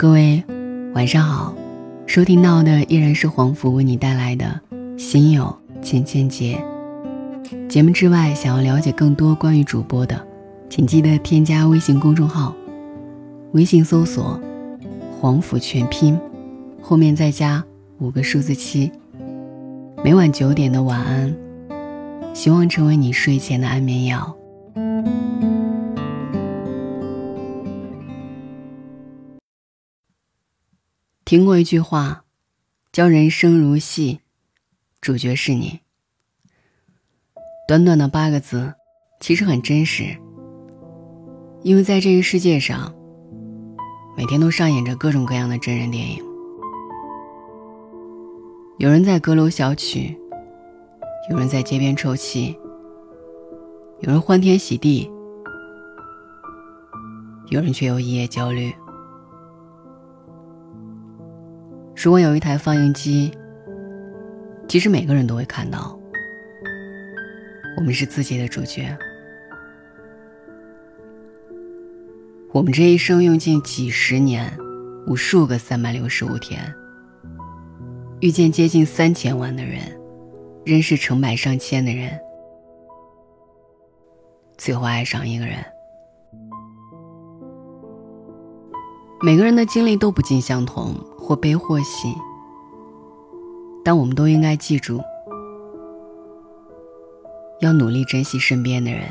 各位晚上好，收听到的依然是黄甫为你带来的《心有千千结》。节目之外，想要了解更多关于主播的，请记得添加微信公众号，微信搜索“黄甫全拼”，后面再加五个数字七。每晚九点的晚安，希望成为你睡前的安眠药。听过一句话，叫“人生如戏，主角是你”。短短的八个字，其实很真实。因为在这个世界上，每天都上演着各种各样的真人电影。有人在阁楼小曲，有人在街边抽泣，有人欢天喜地，有人却又一夜焦虑。如果有一台放映机，其实每个人都会看到，我们是自己的主角。我们这一生用尽几十年，无数个三百六十五天，遇见接近三千万的人，认识成百上千的人，最后爱上一个人。每个人的经历都不尽相同。或悲或喜，但我们都应该记住，要努力珍惜身边的人。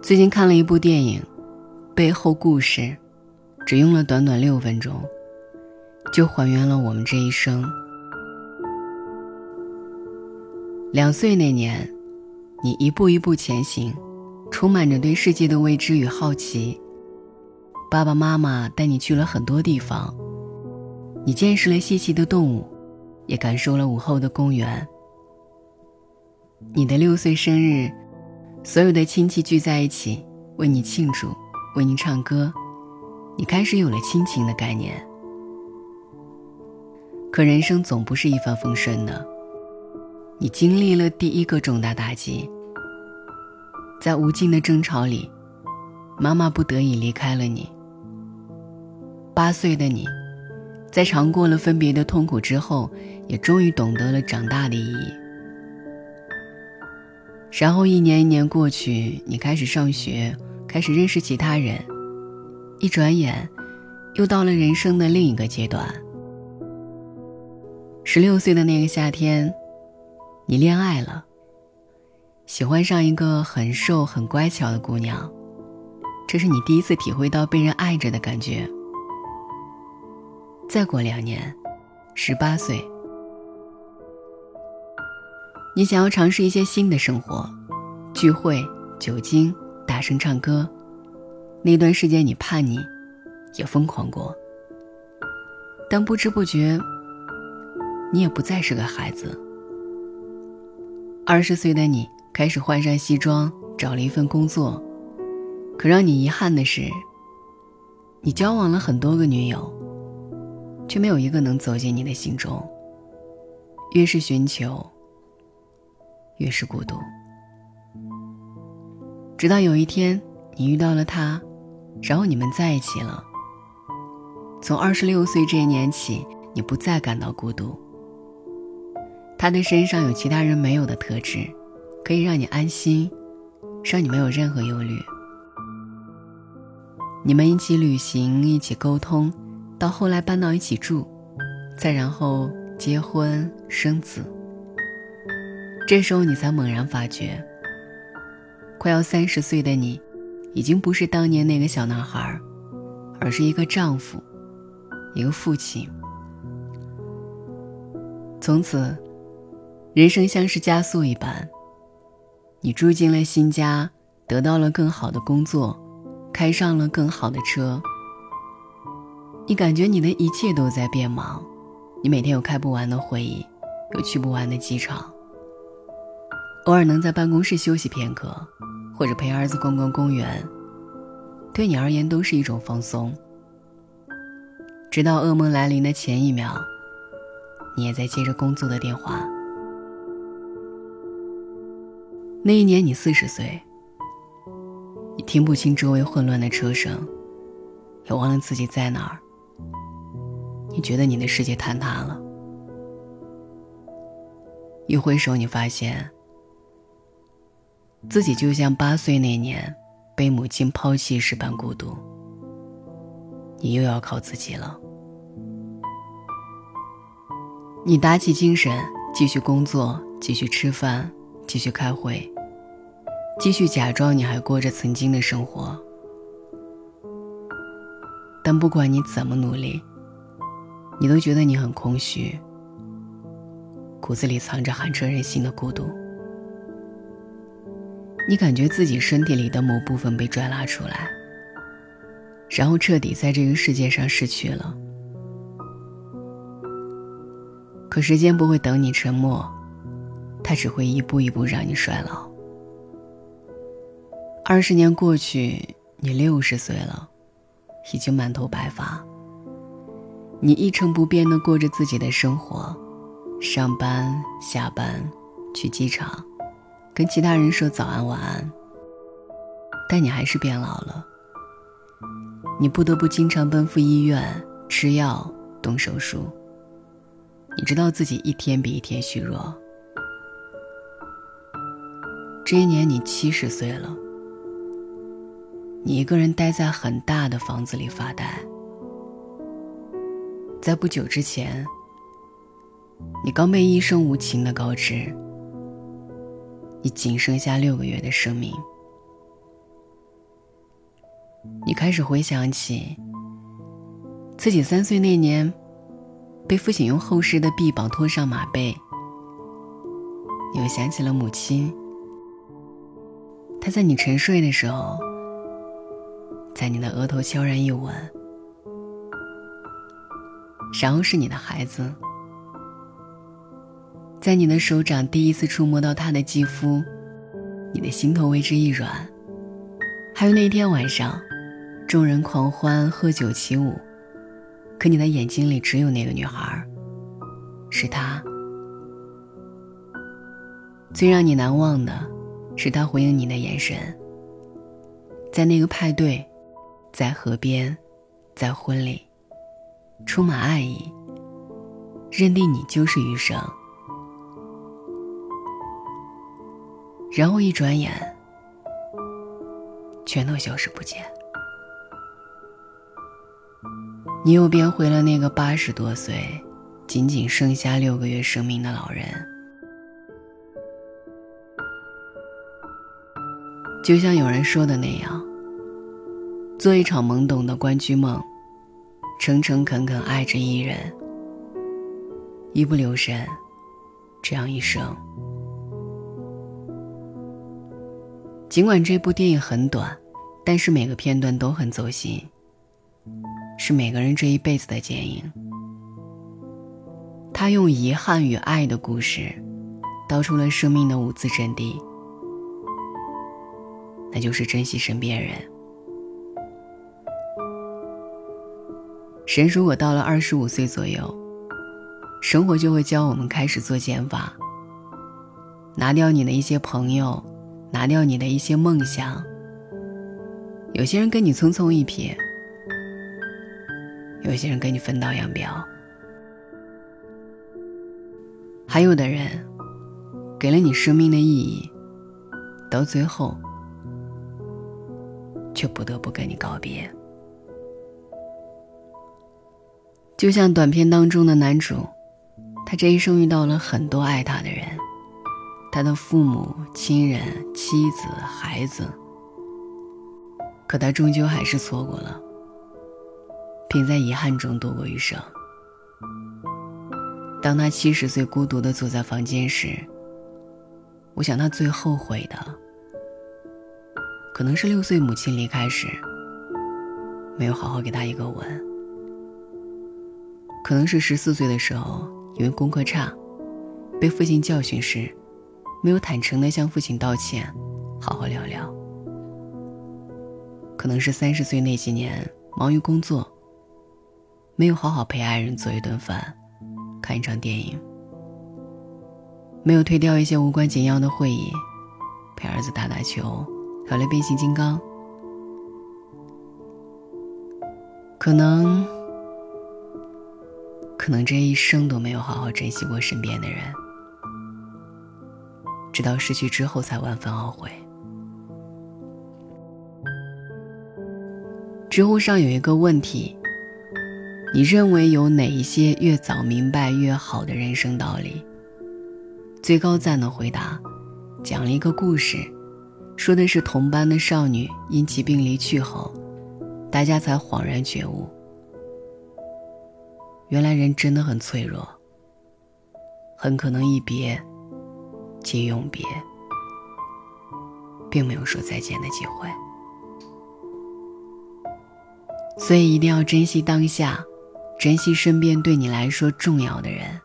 最近看了一部电影，背后故事，只用了短短六分钟，就还原了我们这一生。两岁那年，你一步一步前行，充满着对世界的未知与好奇。爸爸妈妈带你去了很多地方，你见识了稀奇的动物，也感受了午后的公园。你的六岁生日，所有的亲戚聚在一起为你庆祝，为你唱歌，你开始有了亲情的概念。可人生总不是一帆风顺的，你经历了第一个重大打击，在无尽的争吵里，妈妈不得已离开了你。八岁的你，在尝过了分别的痛苦之后，也终于懂得了长大的意义。然后一年一年过去，你开始上学，开始认识其他人，一转眼，又到了人生的另一个阶段。十六岁的那个夏天，你恋爱了，喜欢上一个很瘦很乖巧的姑娘，这是你第一次体会到被人爱着的感觉。再过两年，十八岁，你想要尝试一些新的生活，聚会、酒精、大声唱歌。那段时间你叛逆，也疯狂过。但不知不觉，你也不再是个孩子。二十岁的你开始换上西装，找了一份工作。可让你遗憾的是，你交往了很多个女友。却没有一个能走进你的心中。越是寻求，越是孤独。直到有一天，你遇到了他，然后你们在一起了。从二十六岁这一年起，你不再感到孤独。他的身上有其他人没有的特质，可以让你安心，让你没有任何忧虑。你们一起旅行，一起沟通。到后来搬到一起住，再然后结婚生子。这时候你才猛然发觉，快要三十岁的你，已经不是当年那个小男孩，而是一个丈夫，一个父亲。从此，人生像是加速一般，你住进了新家，得到了更好的工作，开上了更好的车。你感觉你的一切都在变忙，你每天有开不完的会议，有去不完的机场。偶尔能在办公室休息片刻，或者陪儿子逛逛公园，对你而言都是一种放松。直到噩梦来临的前一秒，你也在接着工作的电话。那一年你四十岁，你听不清周围混乱的车声。也忘了自己在哪儿。你觉得你的世界坍塌了，一回首，你发现自己就像八岁那年被母亲抛弃时般孤独。你又要靠自己了。你打起精神，继续工作，继续吃饭，继续开会，继续假装你还过着曾经的生活。但不管你怎么努力，你都觉得你很空虚，骨子里藏着寒彻人心的孤独。你感觉自己身体里的某部分被拽拉出来，然后彻底在这个世界上失去了。可时间不会等你沉默，它只会一步一步让你衰老。二十年过去，你六十岁了，已经满头白发。你一成不变的过着自己的生活，上班、下班，去机场，跟其他人说早安、晚安。但你还是变老了。你不得不经常奔赴医院吃药、动手术。你知道自己一天比一天虚弱。这一年你七十岁了，你一个人待在很大的房子里发呆。在不久之前，你刚被医生无情的告知，你仅剩下六个月的生命。你开始回想起自己三岁那年，被父亲用厚实的臂膀拖上马背。又想起了母亲，她在你沉睡的时候，在你的额头悄然一吻。然后是你的孩子，在你的手掌第一次触摸到他的肌肤，你的心头为之一软。还有那天晚上，众人狂欢喝酒起舞，可你的眼睛里只有那个女孩，是她。最让你难忘的，是她回应你的眼神。在那个派对，在河边，在婚礼。充满爱意，认定你就是余生。然后一转眼，全都消失不见。你又变回了那个八十多岁、仅仅剩下六个月生命的老人。就像有人说的那样，做一场懵懂的关雎梦。诚诚恳恳爱着一人，一不留神，这样一生。尽管这部电影很短，但是每个片段都很走心，是每个人这一辈子的剪影。他用遗憾与爱的故事，道出了生命的五字真谛，那就是珍惜身边人。人如果到了二十五岁左右，生活就会教我们开始做减法，拿掉你的一些朋友，拿掉你的一些梦想。有些人跟你匆匆一瞥，有些人跟你分道扬镳，还有的人给了你生命的意义，到最后却不得不跟你告别。就像短片当中的男主，他这一生遇到了很多爱他的人，他的父母亲人、妻子、孩子，可他终究还是错过了，并在遗憾中度过余生。当他七十岁孤独的坐在房间时，我想他最后悔的，可能是六岁母亲离开时，没有好好给他一个吻。可能是十四岁的时候，因为功课差，被父亲教训时，没有坦诚的向父亲道歉，好好聊聊。可能是三十岁那几年忙于工作，没有好好陪爱人做一顿饭，看一场电影，没有推掉一些无关紧要的会议，陪儿子打打球，聊聊变形金刚。可能，可能这一生都没有好好珍惜过身边的人，直到失去之后才万分懊悔。知乎上有一个问题：你认为有哪一些越早明白越好的人生道理？最高赞的回答，讲了一个故事，说的是同班的少女因疾病离去后，大家才恍然觉悟，原来人真的很脆弱，很可能一别即永别，并没有说再见的机会，所以一定要珍惜当下，珍惜身边对你来说重要的人。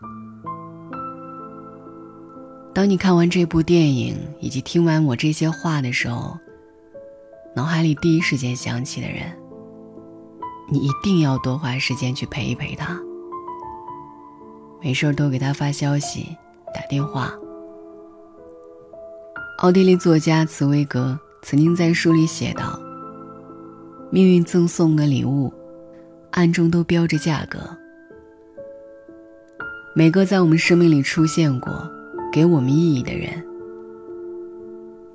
当你看完这部电影以及听完我这些话的时候，脑海里第一时间想起的人，你一定要多花时间去陪一陪他。没事多给他发消息、打电话。奥地利作家茨威格曾经在书里写道：“命运赠送的礼物，暗中都标着价格。每个在我们生命里出现过。”给我们意义的人，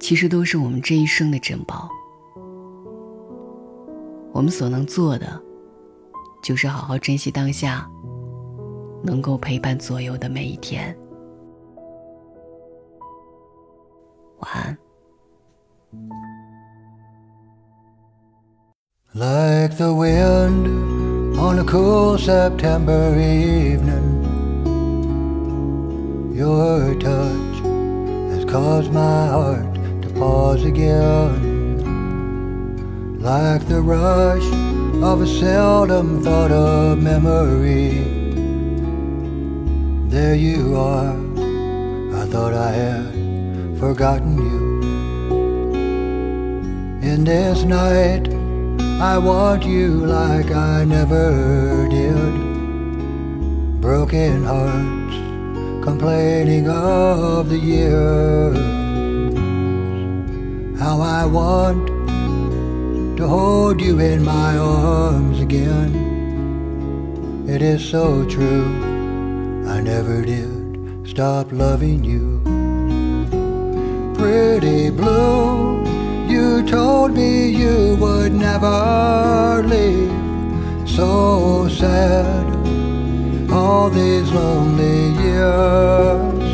其实都是我们这一生的珍宝。我们所能做的，就是好好珍惜当下，能够陪伴左右的每一天。晚安。Like the wind on a cool September evening. Your touch has caused my heart to pause again Like the rush of a seldom thought of memory There you are, I thought I had forgotten you In this night, I want you like I never did Broken hearts complaining of the years. How I want to hold you in my arms again. It is so true, I never did stop loving you. Pretty blue, you told me you would never leave. So sad all these lonely years.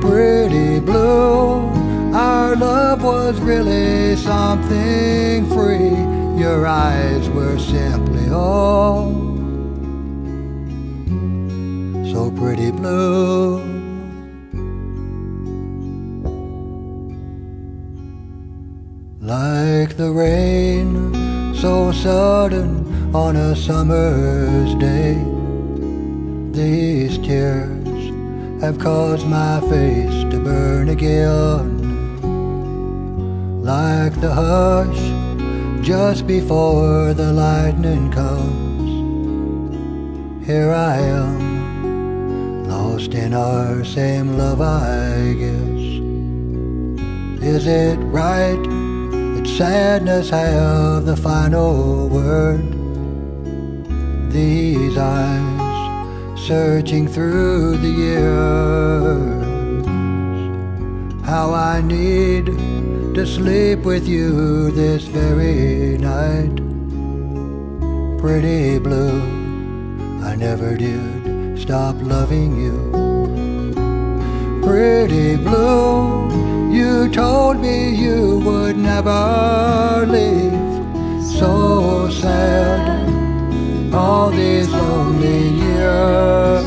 Pretty blue, our love was really something free. Your eyes were simply all pretty blue. Like the rain, so sudden on a summer's day. These tears have caused my face to burn again. Like the hush just before the lightning comes Here I am, lost in our same love I guess Is it right that sadness have the final word? These eyes searching through the years. How I need to sleep with you this very night. Pretty blue, I never did stop loving you. Pretty blue, you told me you would never leave. So sad, all these lonely years.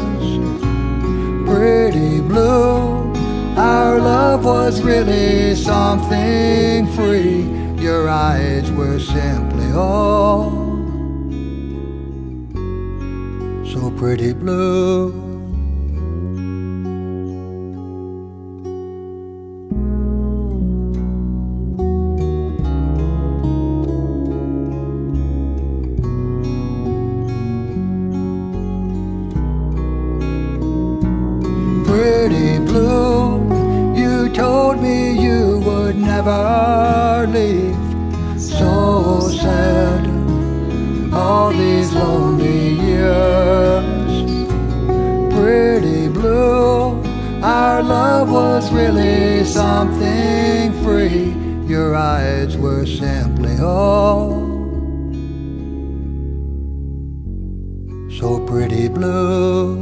Pretty blue, our love was really something free. Your eyes were simply all pretty blue. Pretty blue, you told me you would never leave. So sad all these lonely years. Pretty blue, our love was really something free. Your eyes were simply oh, so pretty blue.